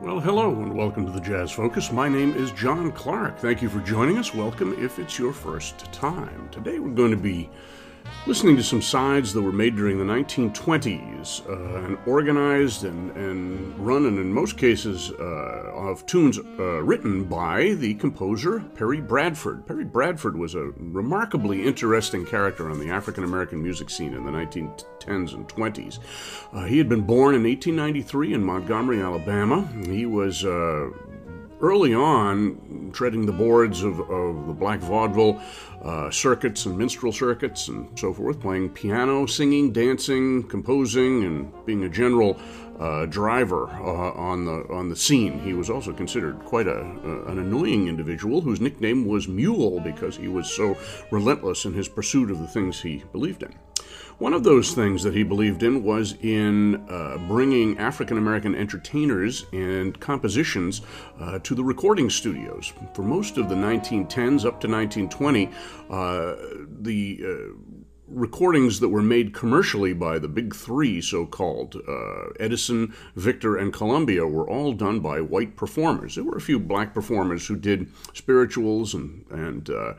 Well, hello and welcome to the Jazz Focus. My name is John Clark. Thank you for joining us. Welcome if it's your first time. Today we're going to be listening to some sides that were made during the 1920s uh, and organized and, and run, and in most cases, uh, of tunes uh, written by the composer Perry Bradford. Perry Bradford was a remarkably interesting character on the African American music scene in the 1910s and 20s. Uh, he had been born in 1893 in Montgomery, Alabama. He was uh, early on treading the boards of, of the black vaudeville uh, circuits and minstrel circuits and so forth, playing piano, singing, dancing, composing, and being a general uh, driver uh, on the on the scene. He was also considered quite a, an annoying individual whose nickname was Mule because he was so relentless in his pursuit of the things he believed in. One of those things that he believed in was in uh, bringing African American entertainers and compositions uh, to the recording studios. For most of the 1910s up to 1920, uh, the uh, recordings that were made commercially by the big three, so called uh, Edison, Victor, and Columbia, were all done by white performers. There were a few black performers who did spirituals and, and uh,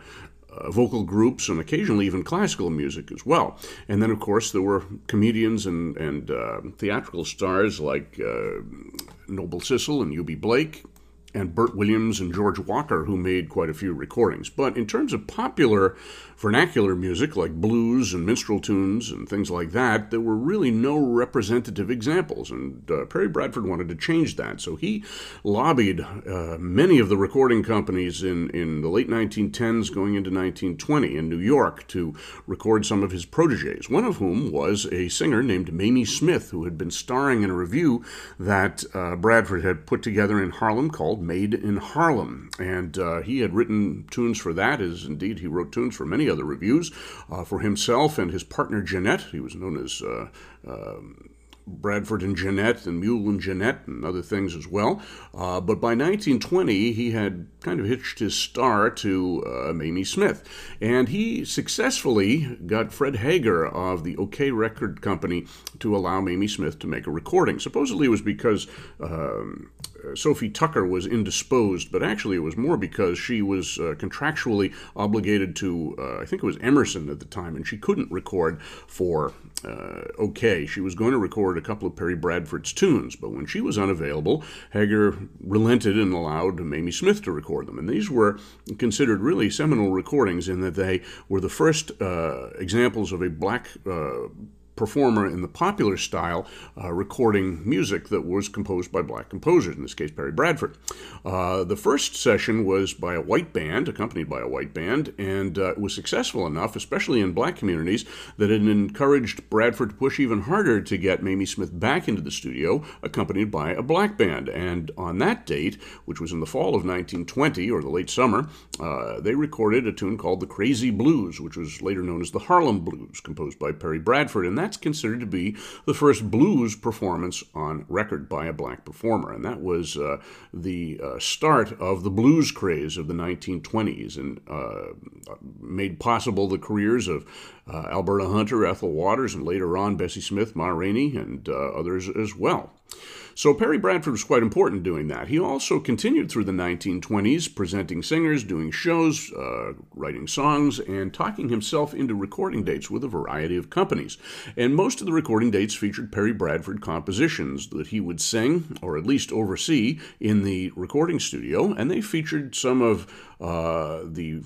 uh, vocal groups and occasionally even classical music as well. And then, of course, there were comedians and, and uh, theatrical stars like uh, Noble Sissle and Eubie Blake, and Bert Williams and George Walker, who made quite a few recordings. But in terms of popular vernacular music, like blues and minstrel tunes and things like that, there were really no representative examples. And uh, Perry Bradford wanted to change that. So he lobbied uh, many of the recording companies in, in the late 1910s, going into 1920 in New York to record some of his proteges, one of whom was a singer named Mamie Smith, who had been starring in a revue that uh, Bradford had put together in Harlem called Made in Harlem. And uh, he had written tunes for that, as indeed he wrote tunes for many other reviews uh, for himself and his partner Jeanette. He was known as. Uh, um, Bradford and Jeanette and Mule and Jeanette and other things as well. Uh, but by 1920, he had kind of hitched his star to uh, Mamie Smith. And he successfully got Fred Hager of the OKeh Record Company to allow Mamie Smith to make a recording. Supposedly it was because um, Sophie Tucker was indisposed, but actually it was more because she was uh, contractually obligated to, uh, I think it was Emerson at the time, and she couldn't record for uh, OKeh. She was going to record a couple of Perry Bradford's tunes, but when she was unavailable, Hager relented and allowed Mamie Smith to record them. And these were considered really seminal recordings in that they were the first uh, examples of a black uh, performer in the popular style uh, recording music that was composed by black composers, in this case, Perry Bradford. Uh, the first session was by a white band, accompanied by a white band, and uh, was successful enough, especially in black communities, that it encouraged Bradford to push even harder to get Mamie Smith back into the studio, accompanied by a black band. And on that date, which was in the fall of 1920 or the late summer, uh, they recorded a tune called The Crazy Blues, which was later known as the Harlem Blues, composed by Perry Bradford. And that's considered to be the first blues performance on record by a black performer. And that was uh, the uh, start of the blues craze of the 1920s and uh, made possible the careers of uh, Alberta Hunter, Ethel Waters, and later on Bessie Smith, Ma Rainey, and uh, others as well. So Perry Bradford was quite important doing that. He also continued through the 1920s, presenting singers, doing shows, uh, writing songs, and talking himself into recording dates with a variety of companies. And most of the recording dates featured Perry Bradford compositions that he would sing, or at least oversee, in the recording studio, and they featured some of uh, the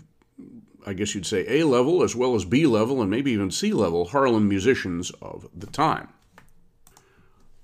I guess you'd say A level as well as B level and maybe even C level Harlem musicians of the time.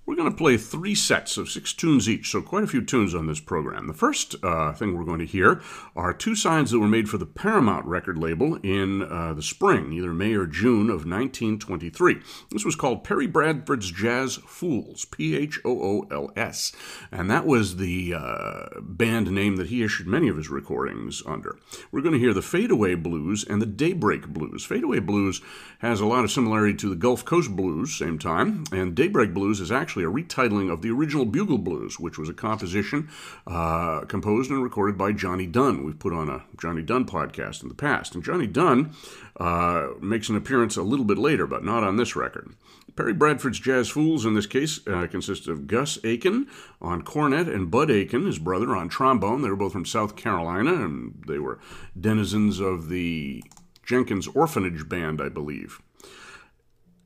We're going to play three sets of six tunes each, so quite a few tunes on this program. The first uh, thing we're going to hear are two sides that were made for the Paramount record label in uh, the spring, either May or June of 1923. This was called Perry Bradford's Jazz Fools, P H O O L S, and that was the uh, band name that he issued many of his recordings under. We're going to hear the Fadeaway Blues and the Daybreak Blues. Fadeaway Blues has a lot of similarity to the Gulf Coast Blues, same time, and Daybreak Blues is actually actually a retitling of the original Bugle Blues, which was a composition uh, composed and recorded by Johnny Dunn. We've put on a Johnny Dunn podcast in the past. And Johnny Dunn uh, makes an appearance a little bit later, but not on this record. Perry Bradford's Jazz Fools, in this case, uh, consist of Gus Aiken on cornet and Bud Aiken, his brother, on trombone. They were both from South Carolina, and they were denizens of the Jenkins Orphanage Band, I believe.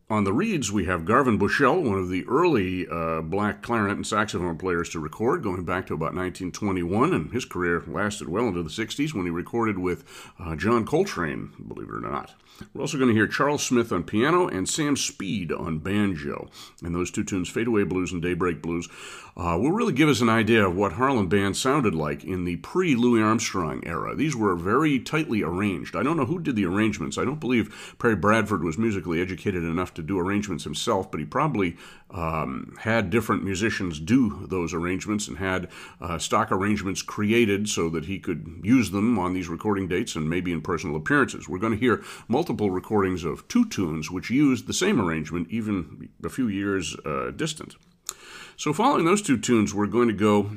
On the reeds, we have Garvin Bushell, one of the early uh, black clarinet and saxophone players to record, going back to about 1921, and his career lasted well into the 60s when he recorded with uh, John Coltrane, believe it or not. We're also going to hear Charles Smith on piano and Sam Speed on banjo. And those two tunes, Fadeaway Blues and Daybreak Blues, uh, will really give us an idea of what Harlem Band sounded like in the pre Louis Armstrong era. These were very tightly arranged. I don't know who did the arrangements. I don't believe Perry Bradford was musically educated enough to do arrangements himself, but he probably um, had different musicians do those arrangements and had uh, stock arrangements created so that he could use them on these recording dates and maybe in personal appearances. We're going to hear multiple recordings of two tunes which used the same arrangement, even a few years uh, distant. So, following those two tunes, we're going to go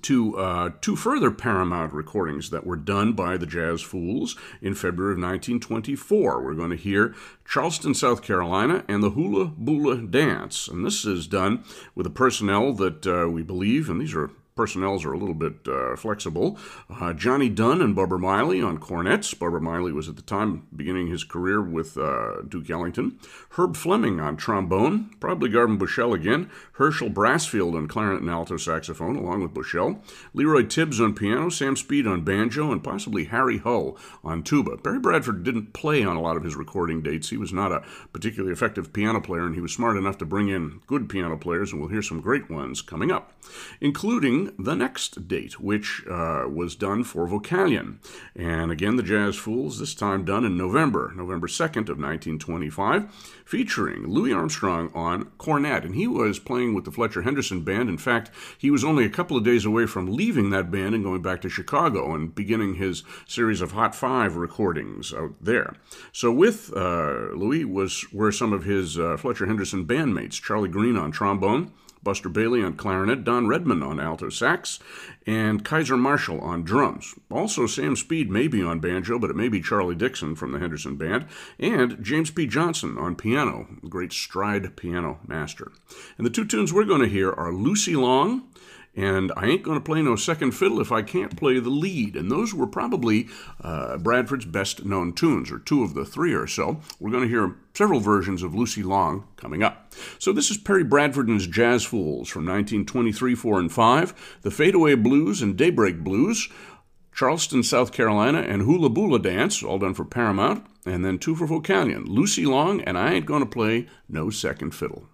to uh, two further Paramount recordings that were done by the Jazz Fools in February of 1924. We're going to hear Charleston, South Carolina, and the Hula Bula Dance. And this is done with a personnel that uh, we believe, and these are personnels are a little bit uh, flexible. Uh, Johnny Dunn and Bubber Miley on cornets. Bubber Miley was at the time beginning his career with uh, Duke Ellington. Herb Fleming on trombone, probably Garvin Bushell again. Herschel Brassfield on clarinet and alto saxophone, along with Bushell. Leroy Tibbs on piano, Sam Speed on banjo, and possibly Harry Hull on tuba. Perry Bradford didn't play on a lot of his recording dates. He was not a particularly effective piano player, and he was smart enough to bring in good piano players, and we'll hear some great ones coming up, including the next date, which uh, was done for Vocalion. And again, the Jazz Fools, this time done in November, November 2nd of 1925, featuring Louis Armstrong on cornet. And he was playing with the Fletcher Henderson Band. In fact, he was only a couple of days away from leaving that band and going back to Chicago and beginning his series of Hot Five recordings out there. So with uh, Louis was were some of his uh, Fletcher Henderson bandmates, Charlie Green on trombone, Buster Bailey on clarinet, Don Redman on alto sax, and Kaiser Marshall on drums. Also, Sam Speed may be on banjo, but it may be Charlie Dixon from the Henderson Band, and James P. Johnson on piano, great stride piano master. And the two tunes we're going to hear are Lucy Long and I ain't going to play no second fiddle if I can't play the lead. And those were probably uh, Bradford's best known tunes, or two of the three or so. We're going to hear several versions of Lucy Long coming up. So this is Perry Bradford and his Jazz Fools from 1923, 4, and 5, the Fadeaway Blues and Daybreak Blues. Charleston, South Carolina, and Hula Bula Dance, all done for Paramount, and then two for Vocalion, Lucy Long, and I Ain't Gonna Play No Second Fiddle.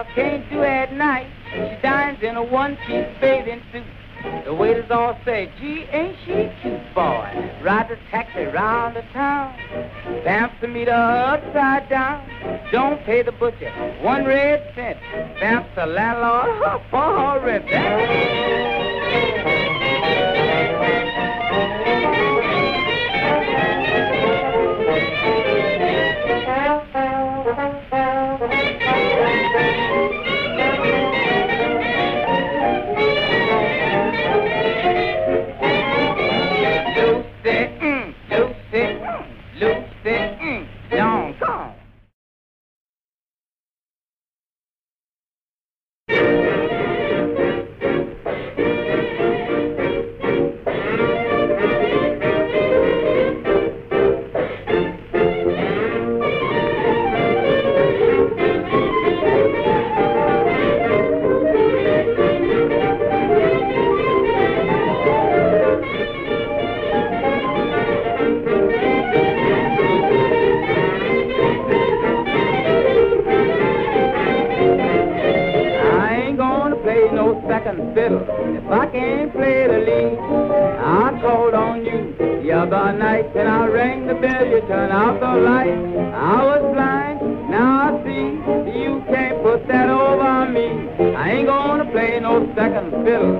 Gals can't do at night. She dines in a one-piece bathing suit. The waiters all say, gee, ain't she cute, boy? Ride the taxi round the town. Vamps to meet upside down. Don't pay the butcher one red cent. Vamps the landlord for her rent. second fiddle. If I can't play the lead, I'll call on you the other night. And I rang the bell, you turned out the light. I was blind, now I see. You can't put that over me. I ain't gonna play no second fiddle.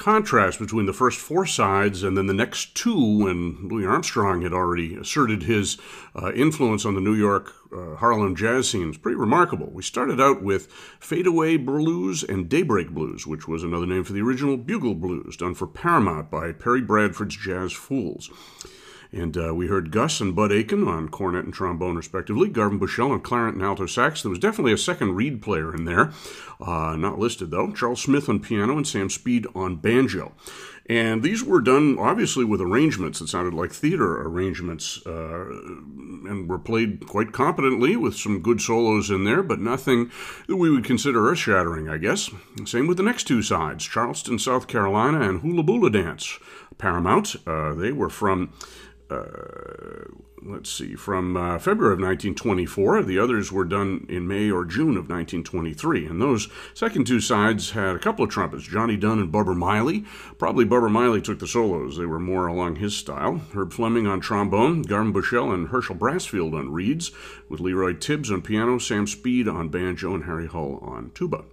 Contrast between the first four sides and then the next two, when Louis Armstrong had already asserted his uh, influence on the New York uh, Harlem jazz scene, is pretty remarkable. We started out with Fadeaway Blues and Daybreak Blues, which was another name for the original Bugle Blues, done for Paramount by Perry Bradford's Jazz Fools. And uh, we heard Gus and Bud Aiken on cornet and trombone, respectively, Garvin Bushell on clarinet and alto sax. There was definitely a second reed player in there, uh, not listed though. Charles Smith on piano and Sam Speed on banjo. And these were done obviously with arrangements that sounded like theater arrangements uh, and were played quite competently with some good solos in there, but nothing that we would consider earth shattering, I guess. Same with the next two sides Charleston, South Carolina, and Hula Boola Dance. Paramount. Uh, they were from let's see, from uh, February of 1924. The others were done in May or June of 1923. And those second two sides had a couple of trumpets, Johnny Dunn and Bubber Miley. Probably Bubber Miley took the solos. They were more along his style. Herb Fleming on trombone, Garvin Bushell and Herschel Brassfield on reeds, with Leroy Tibbs on piano, Sam Speed on banjo, and Harry Hull on tuba.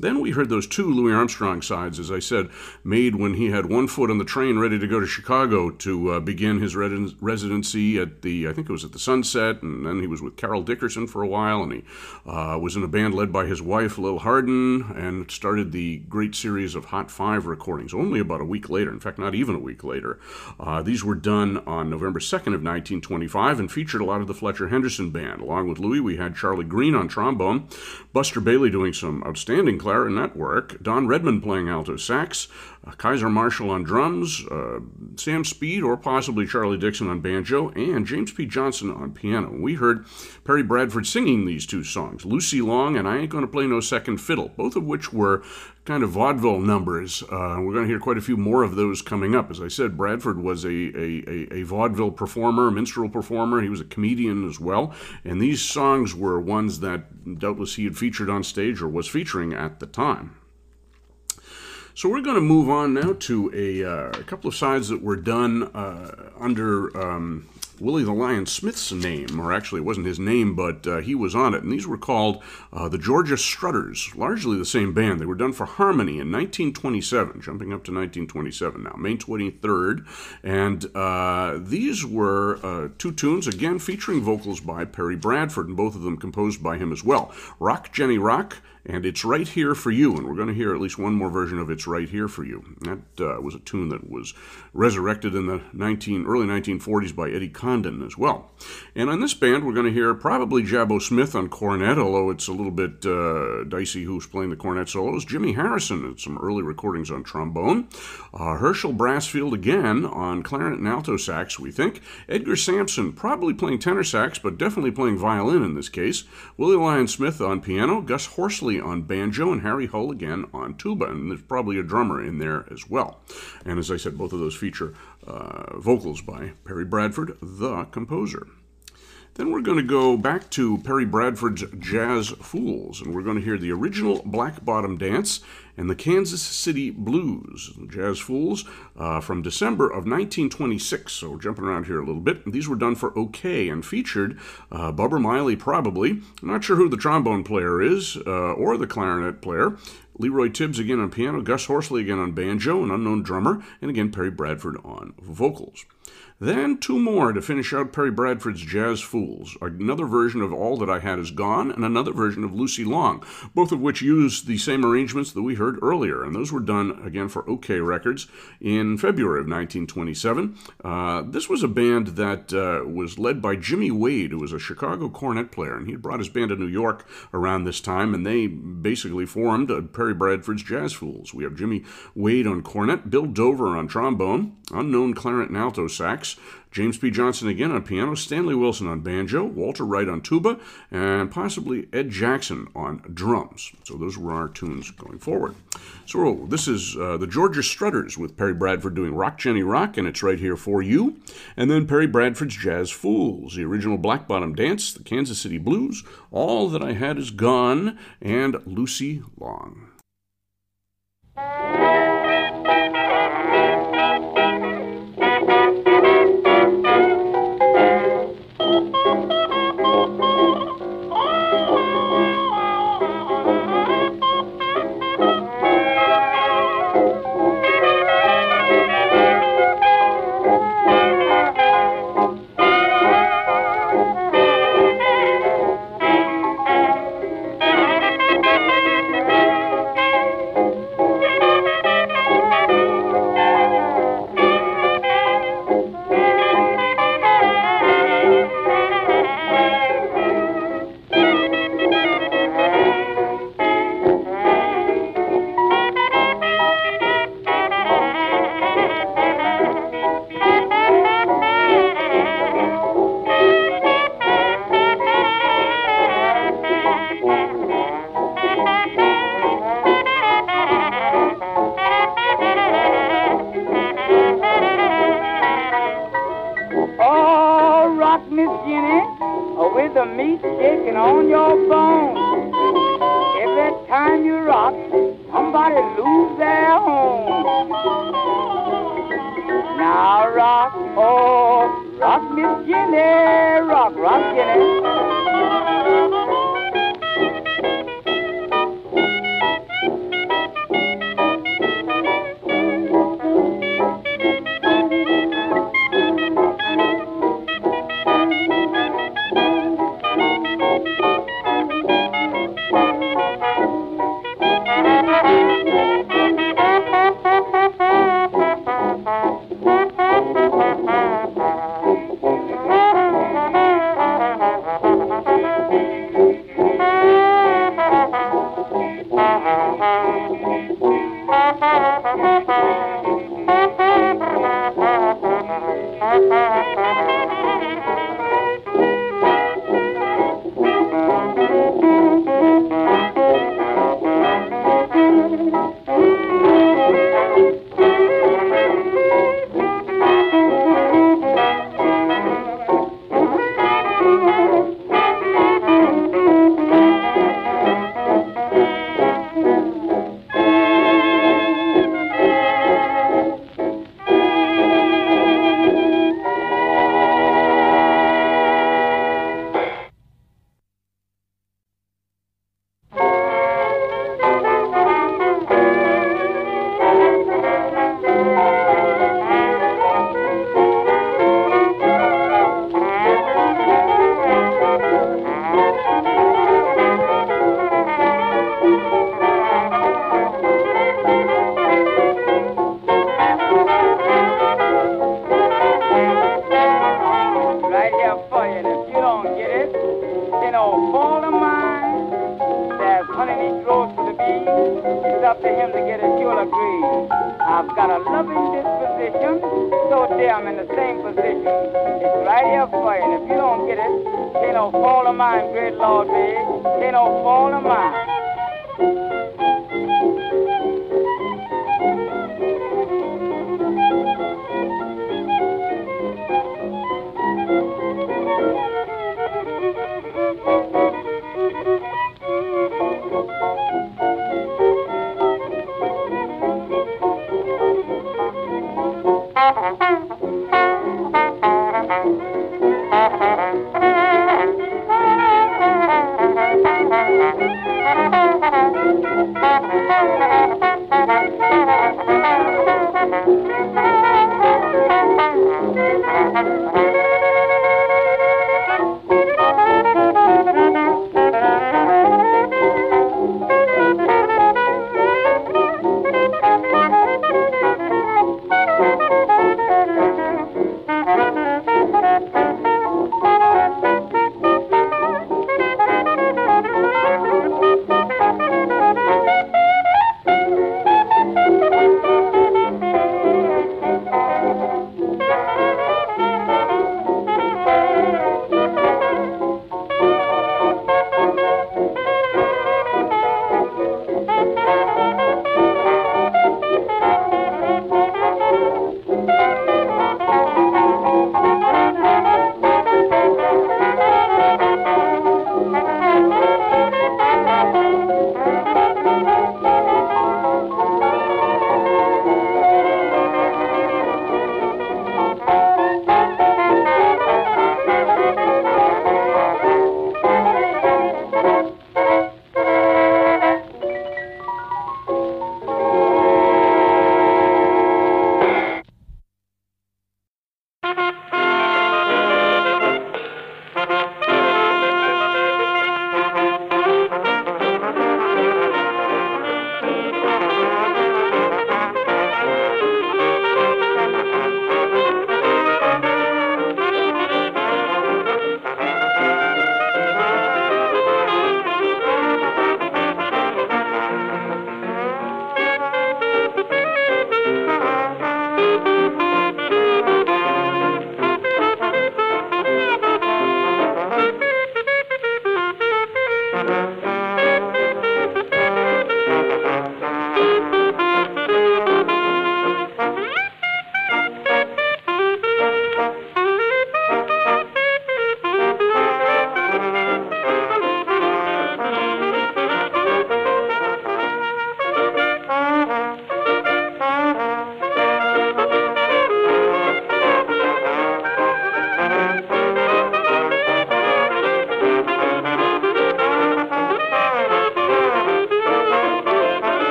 Then we heard those two Louis Armstrong sides, as I said, made when he had one foot on the train ready to go to Chicago to uh, begin his residency at the, I think it was at the Sunset, and then he was with Carroll Dickerson for a while, and he uh, was in a band led by his wife, Lil Hardin, and started the great series of Hot Five recordings only about a week later. In fact, not even a week later. Uh, these were done on November 2nd of 1925 and featured a lot of the Fletcher Henderson band. Along with Louis, we had Charlie Green on trombone, Buster Bailey doing some outstanding clarinet work, Don Redman playing alto sax, Kaiser Marshall on drums, uh, Sam Speed or possibly Charlie Dixon on banjo, and James P. Johnson on piano. We heard Perry Bradford singing these two songs, Lucy Long and I Ain't Gonna Play No Second Fiddle, both of which were kind of vaudeville numbers. Uh, we're going to hear quite a few more of those coming up. As I said, Bradford was a, a, a, a vaudeville performer, a minstrel performer. He was a comedian as well. And these songs were ones that doubtless he had featured on stage or was featuring at the time. So we're going to move on now to a, uh, a couple of sides that were done uh, under um, Willie the Lion Smith's name, or actually it wasn't his name, but uh, he was on it. And these were called uh, the Georgia Strutters, largely the same band. They were done for Harmony in 1927, jumping up to 1927 now, May 23rd. And uh, these were uh, two tunes, again featuring vocals by Perry Bradford, and both of them composed by him as well. Rock Jenny Rock and it's right here for you. And we're going to hear at least one more version of "It's Right Here for You." That uh, was a tune that was resurrected in the 19 early 1940s by Eddie Condon as well. And on this band, we're going to hear probably Jabbo Smith on cornet, although it's a little bit uh, dicey who's playing the cornet solos. Jimmy Harrison and some early recordings on trombone. Uh, Herschel Brassfield again on clarinet and alto sax, we think. Edgar Sampson probably playing tenor sax, but definitely playing violin in this case. Willie Lion Smith on piano. Gus Horsley on banjo and Harry Hull again on tuba, and there's probably a drummer in there as well. And as I said, both of those feature uh, vocals by Perry Bradford, the composer. Then we're going to go back to Perry Bradford's Jazz Fools, and we're going to hear the original Black Bottom Dance and the Kansas City Blues, Jazz Fools, uh, from December of 1926. So jumping around here a little bit. These were done for OKeh and featured uh, Bubber Miley, probably. I'm not sure who the trombone player is uh, or the clarinet player. Leroy Tibbs again on piano, Gus Horsley again on banjo, an unknown drummer, and again Perry Bradford on vocals. Then two more to finish out Perry Bradford's Jazz Fools. Another version of All That I Had Is Gone, and another version of Lucy Long, both of which used the same arrangements that we heard earlier. And those were done again for OKeh Records in February of 1927. Uh, this was a band that uh, was led by Jimmy Wade, who was a Chicago cornet player, and he had brought his band to New York around this time, and they basically formed uh, Perry Bradford's Jazz Fools. We have Jimmy Wade on cornet, Bill Dover on trombone, unknown clarinet and alto sax. James P. Johnson again on piano, Stanley Wilson on banjo, Walter Wright on tuba, and possibly Ed Jackson on drums. So those were our tunes going forward. So this is uh, the Georgia Strutters with Perry Bradford doing Rock Jenny Rock, and it's right here for you. And then Perry Bradford's Jazz Fools, the original Black Bottom Dance, the Kansas City Blues, All That I Had Is Gone, and Lucy Long. Meat shaking on your right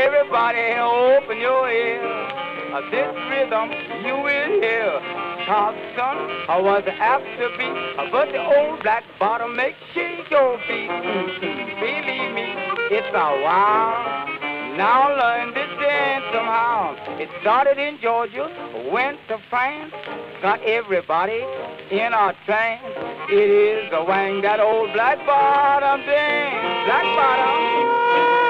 everybody open your ears. This rhythm you will hear. Talk, son, I was apt to be, but the old black bottom makes shake your feet. Believe me, it's a while. Now learn this dance somehow. It started in Georgia, went to France, got everybody in a trance. It is the wang that old black bottom dance, black bottom.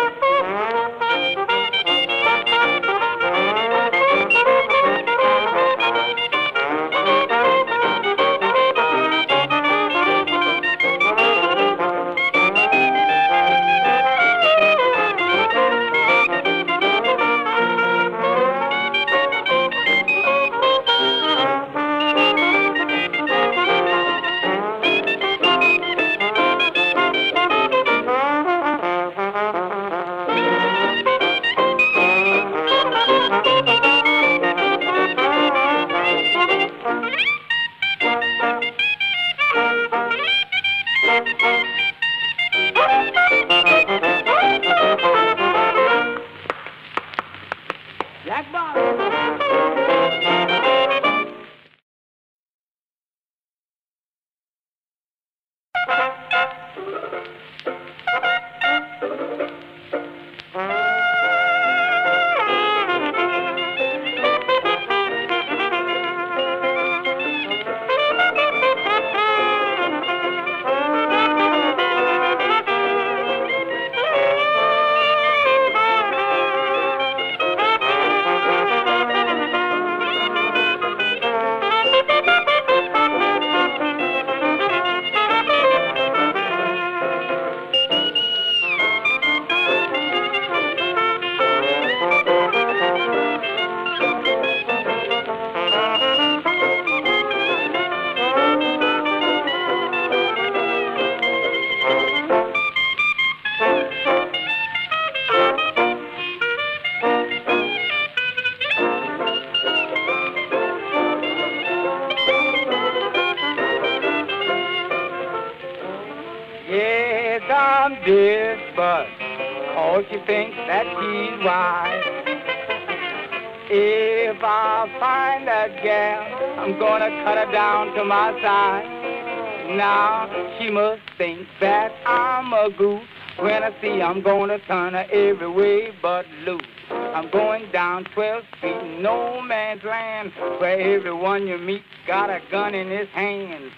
I'm gonna cut her down to my size. Now she must think that I'm a goose. When I see I'm gonna turn her every way but loose. I'm going down 12th Street, no man's land, where everyone you meet got a gun in his hand.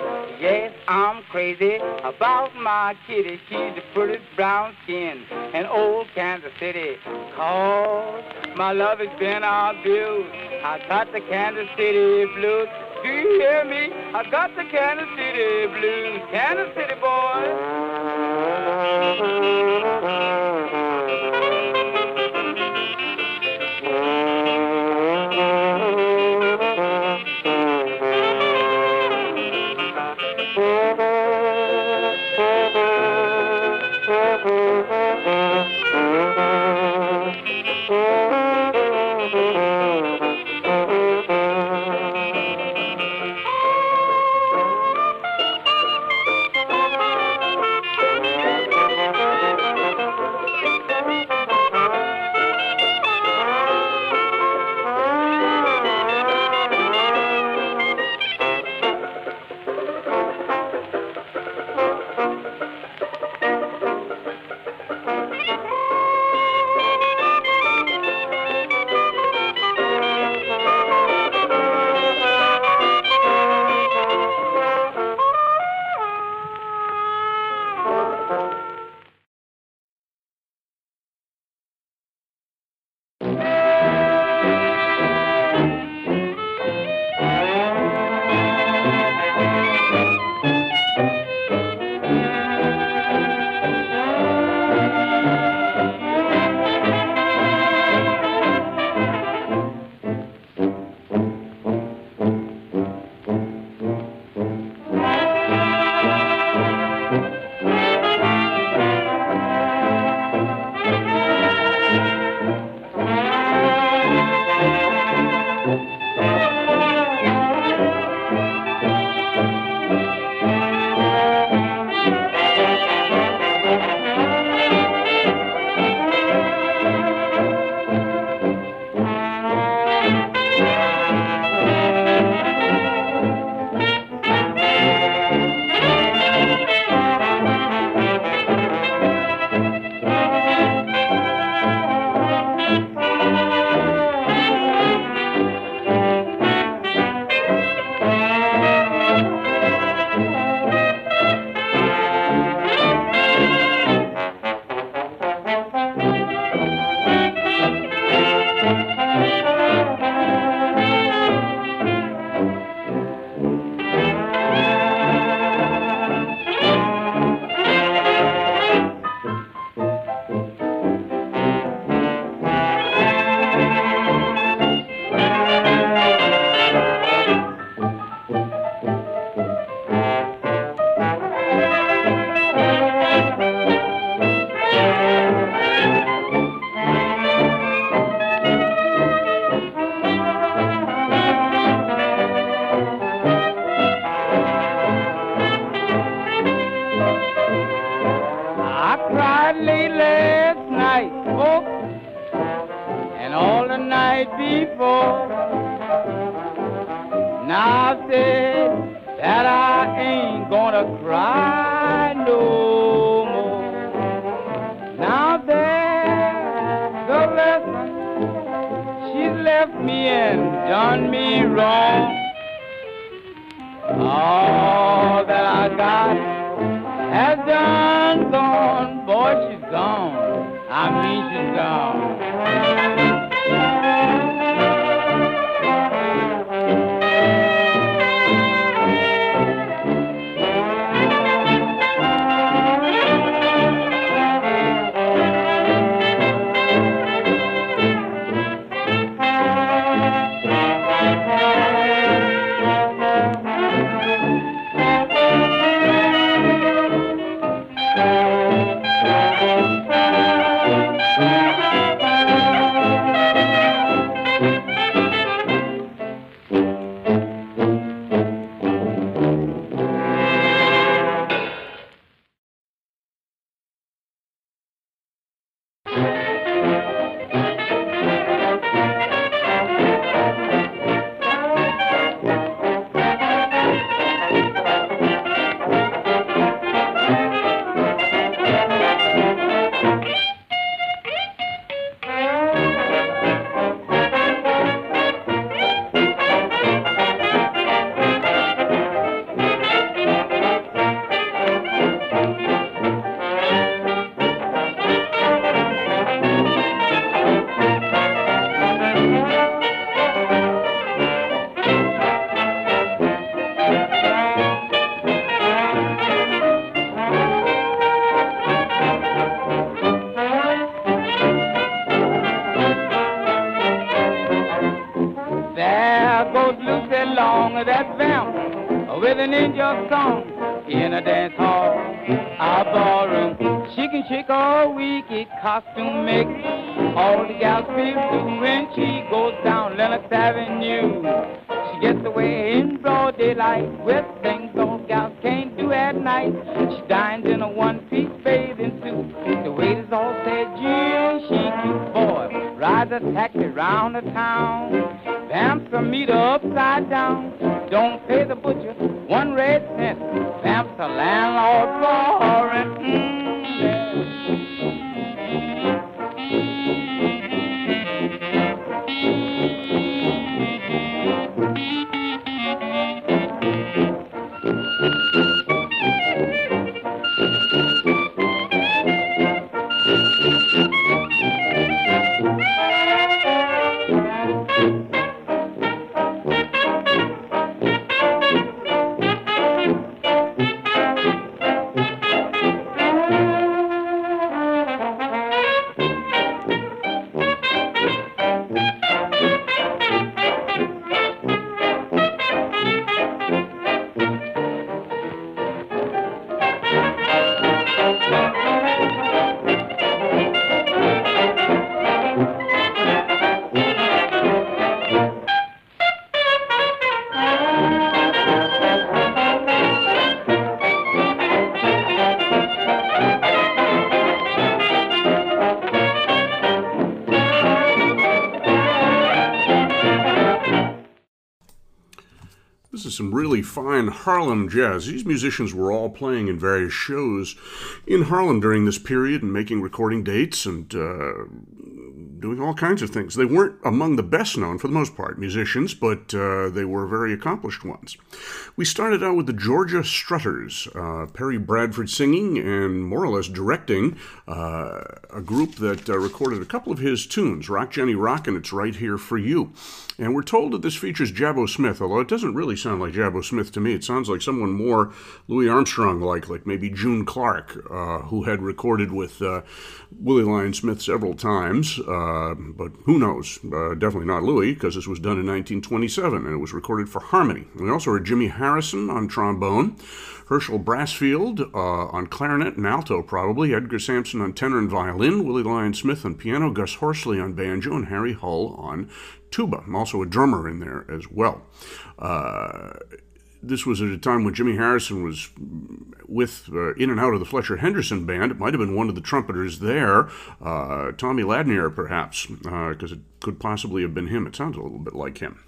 Yes, I'm crazy about my kitty. She's the pretty brown skin in old Kansas City. Cause my love has been abused. I got the Kansas City blues. Do you hear me? I got the Kansas City blues. Kansas City boys. Fine Harlem jazz. These musicians were all playing in various shows in Harlem during this period and making recording dates and uh, doing all kinds of things. They weren't among the best known, for the most part, musicians, but uh, they were very accomplished ones. We started out with the Georgia Strutters, uh, Perry Bradford singing and more or less directing uh, a group that uh, recorded a couple of his tunes, Rock Jenny Rock and It's Right Here for You. And we're told that this features Jabbo Smith, although it doesn't really sound like Jabbo Smith to me. It sounds like someone more Louis Armstrong like, like maybe June Clark, uh, who had recorded with uh, Willie Lion Smith several times. Uh, but who knows? Uh, definitely not Louis, because this was done in 1927 and it was recorded for Harmony. We also heard Jimmy Harrison on trombone. Herschel Brassfield uh, on clarinet and alto, probably. Edgar Sampson on tenor and violin. Willie Lion Smith on piano. Gus Horsley on banjo. And Harry Hull on tuba. I'm Also a drummer in there as well. Uh, this was at a time when Jimmy Harrison was with uh, in and out of the Fletcher Henderson band. It might have been one of the trumpeters there, uh, Tommy Ladnier, perhaps, because uh, it could possibly have been him. It sounds a little bit like him.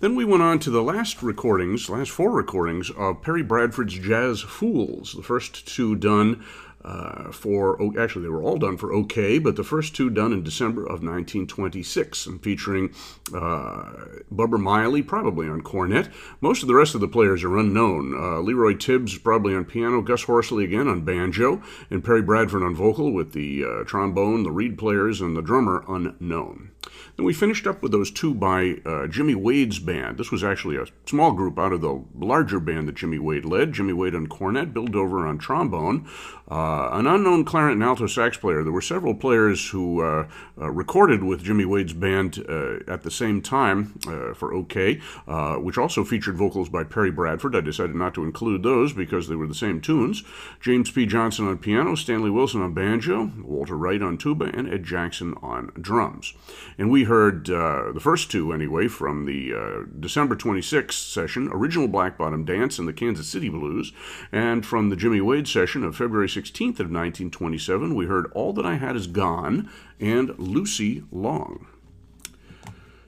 Then we went on to the last recordings, last four recordings of Perry Bradford's Jazz Fools, the first two done uh, for actually they were all done for OKeh, but the first two done in December of 1926, and featuring uh, Bubber Miley probably on cornet. Most of the rest of the players are unknown. Uh, Leroy Tibbs probably on piano, Gus Horsley again on banjo, and Perry Bradford on vocal with the uh, trombone, the reed players, and the drummer unknown. Then we finished up with those two by uh, Jimmy Wade's band. This was actually a small group out of the larger band that Jimmy Wade led. Jimmy Wade on cornet, Bill Dover on trombone, uh, an unknown clarinet and alto sax player. There were several players who uh, uh recorded with Jimmy Wade's band uh, at the same time uh, for OKeh, which also featured vocals by Perry Bradford. I decided not to include those because they were the same tunes. James P. Johnson on piano, Stanley Wilson on banjo, Walter Wright on tuba, and Ed Jackson on drums. And we heard uh, the first two, anyway, from the uh, December 26th session, Original Black Bottom Dance and the Kansas City Blues. And from the Jimmy Wade session of February 16th of 1927, we heard All That I Had Is Gone and Lucy Long.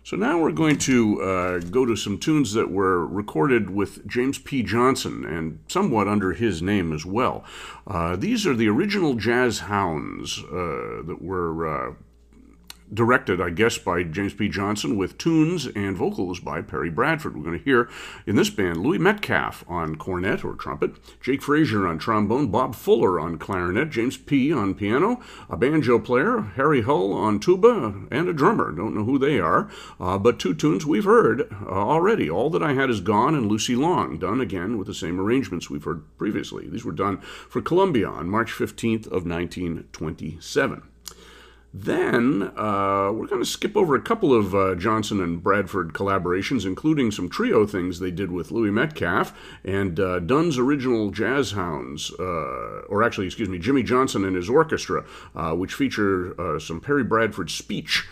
So now we're going to uh, go to some tunes that were recorded with James P. Johnson and somewhat under his name as well. Uh, these are the original Jazz Hounds uh, that were uh, directed, I guess, by James P. Johnson with tunes and vocals by Perry Bradford. We're going to hear in this band Louis Metcalf on cornet or trumpet, Jake Frazier on trombone, Bob Fuller on clarinet, James P. on piano, a banjo player, Harry Hull on tuba, and a drummer. Don't know who they are, uh, but two tunes we've heard uh, already. All That I Had Is Gone and Lucy Long, done again with the same arrangements we've heard previously. These were done for Columbia on March 15th of 1927. Then uh, we're going to skip over a couple of uh, Johnson and Bradford collaborations, including some trio things they did with Louis Metcalf and uh, Dunn's original Jazz Hounds, uh, or actually, excuse me, Jimmy Johnson and his orchestra, uh, which feature uh, some Perry Bradford speech.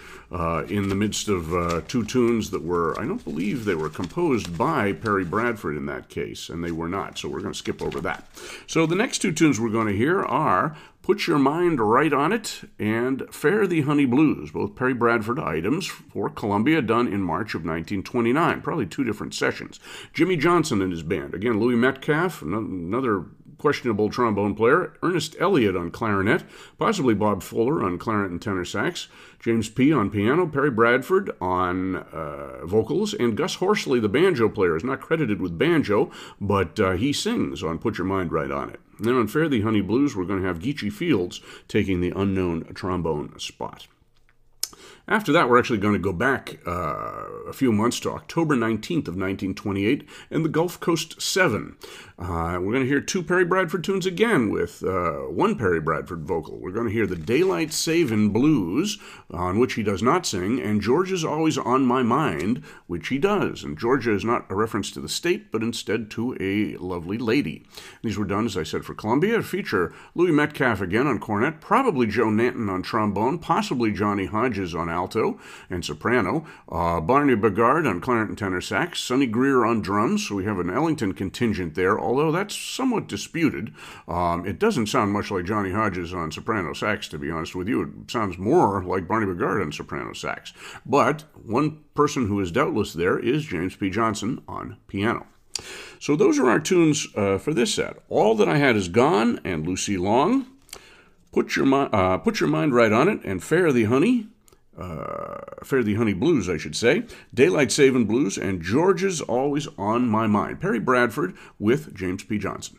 in the midst of two tunes that were, I don't believe they were composed by Perry Bradford in that case, and they were not, so we're going to skip over that. So the next two tunes we're going to hear are Put Your Mind Right on It, and Fare Thee Honey Blues, both Perry Bradford items for Columbia, done in March of 1929. Probably two different sessions. Jimmy Johnson and his band. Again, Louis Metcalf, another questionable trombone player, Ernest Elliott on clarinet, possibly Bob Fuller on clarinet and tenor sax, James P. on piano, Perry Bradford on uh, vocals, and Gus Horsley, the banjo player, is not credited with banjo, but uh, he sings on Put Your Mind Right on It. And then on Fare Thee Honey Blues, we're going to have Geechee Fields taking the unknown trombone spot. After that, we're actually going to go back uh, a few months to October 19th of 1928 and the Gulf Coast Seven. Uh, we're going to hear two Perry Bradford tunes again with uh, one Perry Bradford vocal. We're going to hear the Daylight Savin' Blues, on which he does not sing, and Georgia's Always on My Mind, which he does. And Georgia is not a reference to the state, but instead to a lovely lady. These were done, as I said, for Columbia. Feature Louis Metcalf again on cornet, probably Joe Nanton on trombone, possibly Johnny Hodges on alto and soprano, uh, Barney Bigard on clarinet and tenor sax, Sonny Greer on drums. So we have an Ellington contingent there, although that's somewhat disputed. Um, it doesn't sound much like Johnny Hodges on soprano sax, to be honest with you. It sounds more like Barney Bigard on soprano sax. But one person who is doubtless there is James P. Johnson on piano. So those are our tunes uh, for this set. All That I Had Is Gone and Lucy Long. Put your, uh, put your mind right on it and Fare Thee Honey uh, Fare Thee Honey Blues, I should say, Daylight Saving Blues, and George's Always on My Mind. Perry Bradford with James P. Johnson.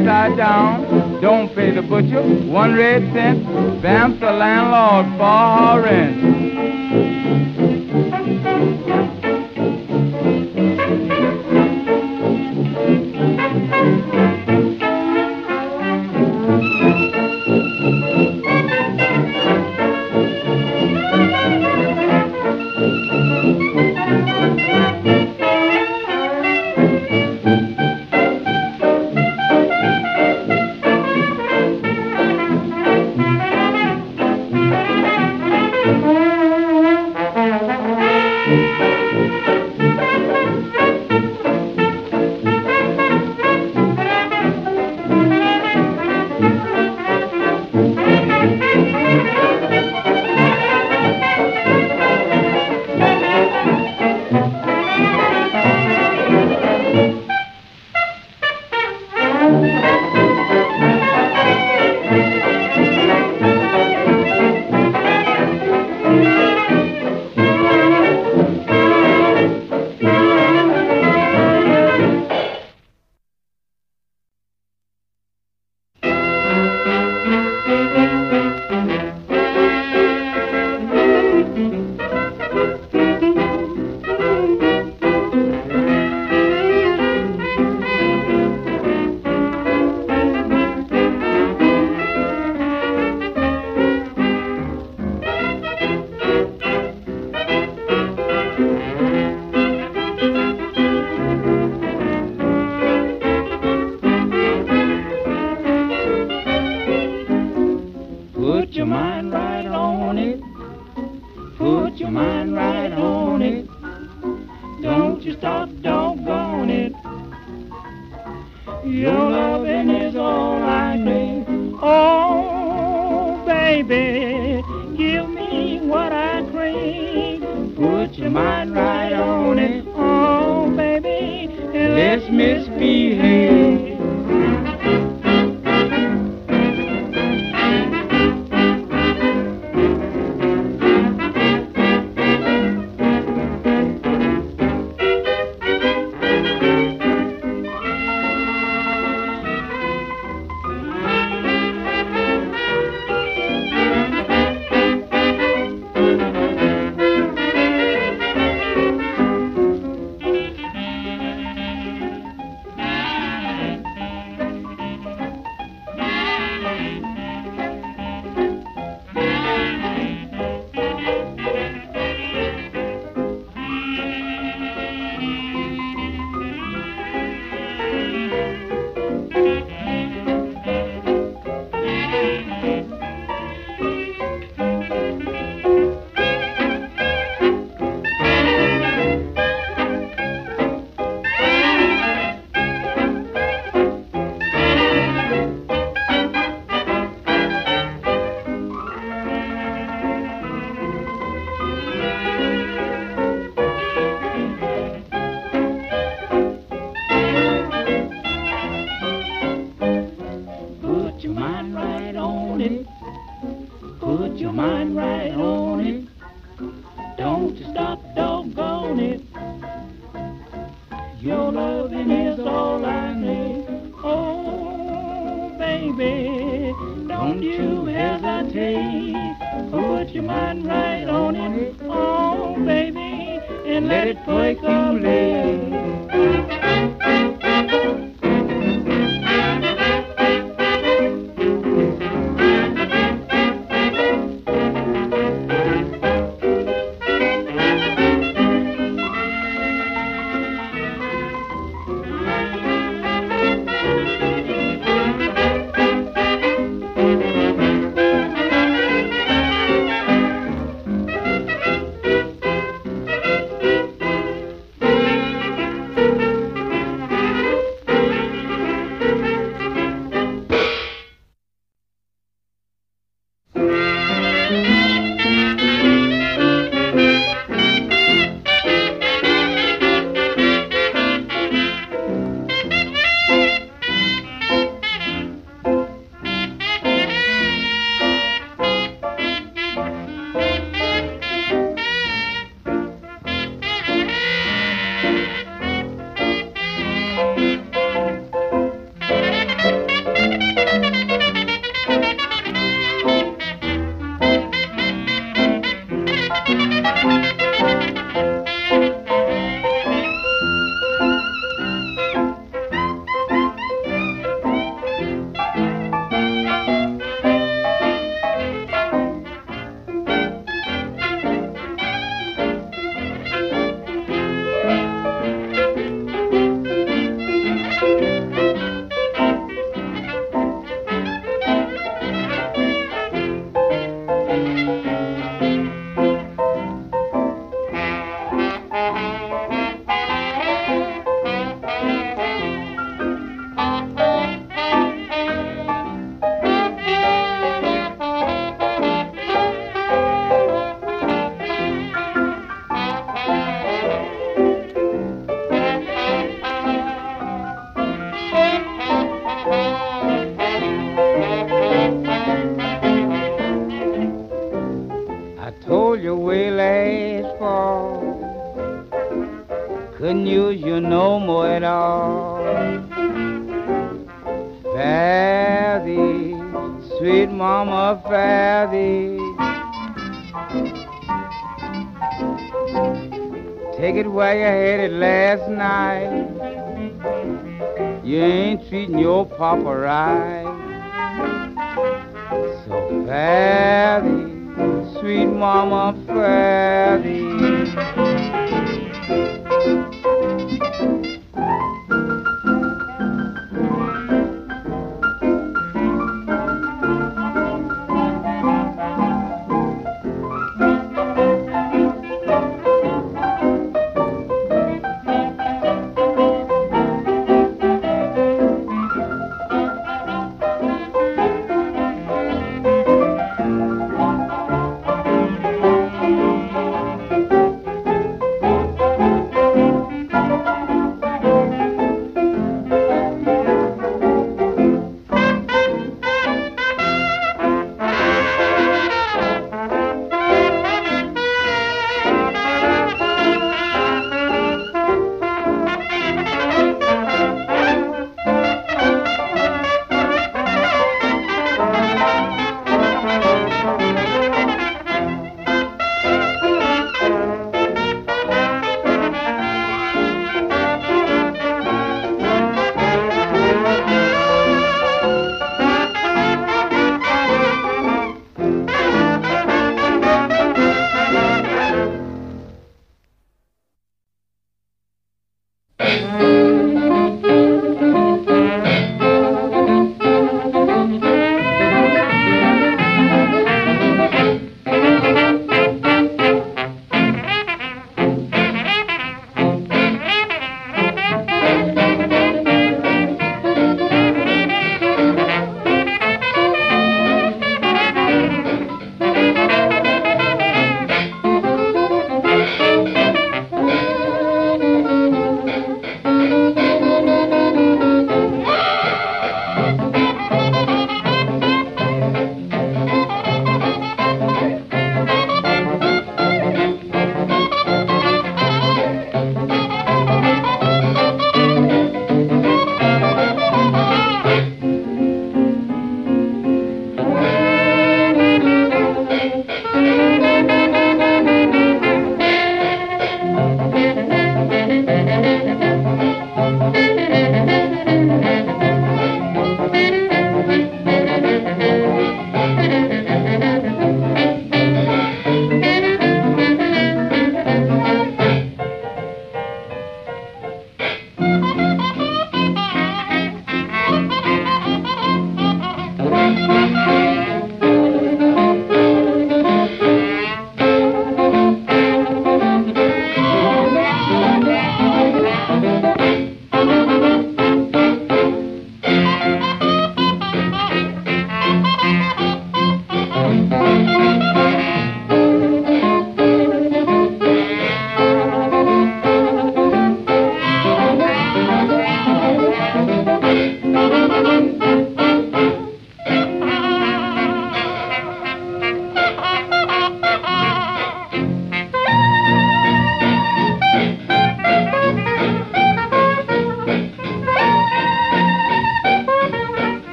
upside down. Don't pay the butcher one red cent. Vamp the landlord for rent.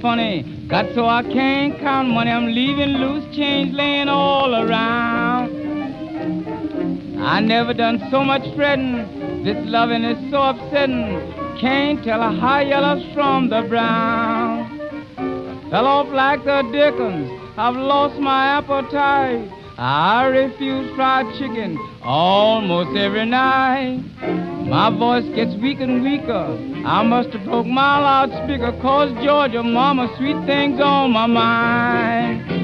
Funny. Got so I can't count money. I'm leaving loose change laying all around. I never done so much fretting. This loving is so upsetting. Can't tell a high yellow from the brown. Fell off like the dickens. I've lost my appetite. I refuse fried chicken almost every night. My voice gets weaker and weaker. I must have broke my loudspeaker, cause Georgia, mama, sweet things on my mind.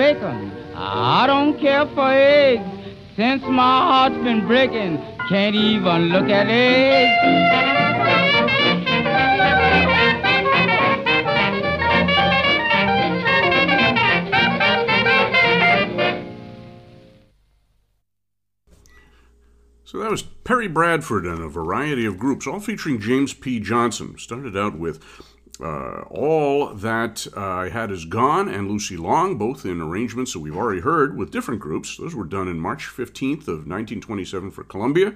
Bacon. I don't care for eggs. Since my heart's been breaking, can't even look at eggs. So that was Perry Bradford and a variety of groups, all featuring James P. Johnson. Started out with uh, all that I had is gone and Lucy Long, both in arrangements that we've already heard with different groups. Those were done in March 15th of 1927 for Columbia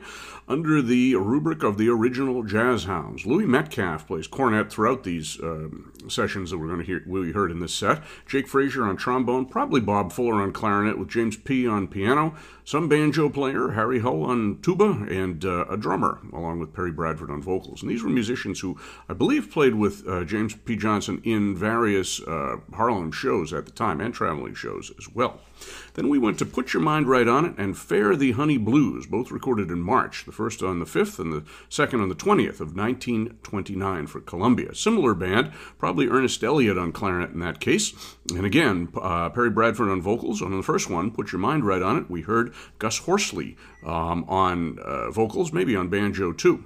under the rubric of the original Jazz Hounds. Louis Metcalf plays cornet throughout these uh, sessions that we're going to hear. We heard in this set. Jake Frazier on trombone, probably Bob Fuller on clarinet, with James P on piano some banjo player, Harry Hull on tuba, and uh, a drummer, along with Perry Bradford on vocals. And these were musicians who I believe played with uh, James P. Johnson in various uh, Harlem shows at the time and traveling shows as well. Then we went to Put Your Mind Right on It and Fare Thee Honey Blues, both recorded in March, the first on the 5th and the second on the 20th of 1929 for Columbia. Similar band, probably Ernest Elliott on clarinet in that case. And again, uh, Perry Bradford on vocals. On the first one, Put Your Mind Right on It, we heard Gus Horsley um, on uh, vocals, maybe on banjo too.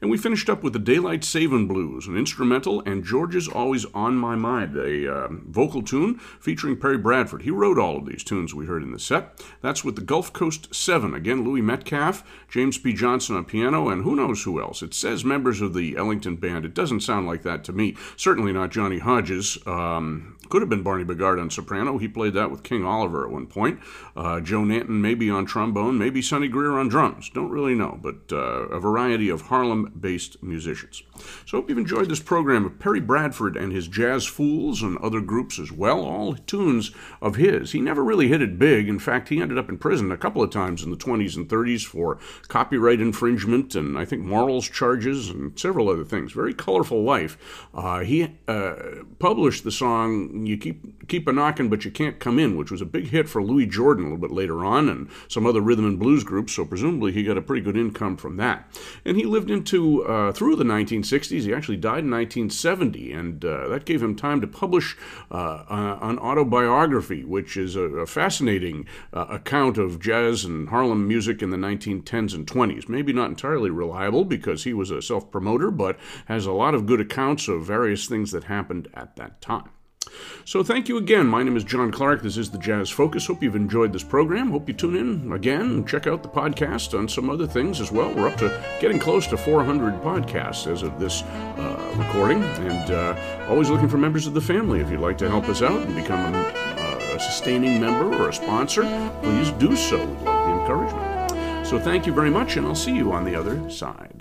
And we finished up with the Daylight Savin' Blues, an instrumental, and Georgia's Always on My Mind, a uh, vocal tune featuring Perry Bradford. He wrote all of these tunes we heard in the set. That's with the Gulf Coast Seven. Again, Louis Metcalf, James P. Johnson on piano, and who knows who else. It says members of the Ellington Band. It doesn't sound like that to me. Certainly not Johnny Hodges. Um, could have been Barney Bigard on soprano. He played that with King Oliver at one point. Uh, Joe Nanton maybe on trombone, maybe Sonny Greer on drums. Don't really know, but uh, a variety of Harlem based musicians. So hope you've enjoyed this program of Perry Bradford and his Jazz Fools and other groups as well, all tunes of his. He never really hit it big. In fact, he ended up in prison a couple of times in the 20s and 30s for copyright infringement and I think morals charges and several other things. Very colorful life. Uh, he uh, published the song you keep keep a knocking, but you can't come in, which was a big hit for Louis Jordan a little bit later on, and some other rhythm and blues groups. So presumably he got a pretty good income from that. And he lived into uh, through the 1960s. He actually died in 1970, and uh, that gave him time to publish uh, an autobiography, which is a, a fascinating uh, account of jazz and Harlem music in the 1910s and 20s. Maybe not entirely reliable because he was a self promoter, but has a lot of good accounts of various things that happened at that time. So thank you again. My name is John Clark. This is the Jazz Focus. Hope you've enjoyed this program. Hope you tune in again and check out the podcast on some other things as well. We're up to getting close to 400 podcasts as of this uh, recording, and uh, always looking for members of the family. If you'd like to help us out and become a, uh, a sustaining member or a sponsor, please do so. We'd love the encouragement. So thank you very much, and I'll see you on the other side.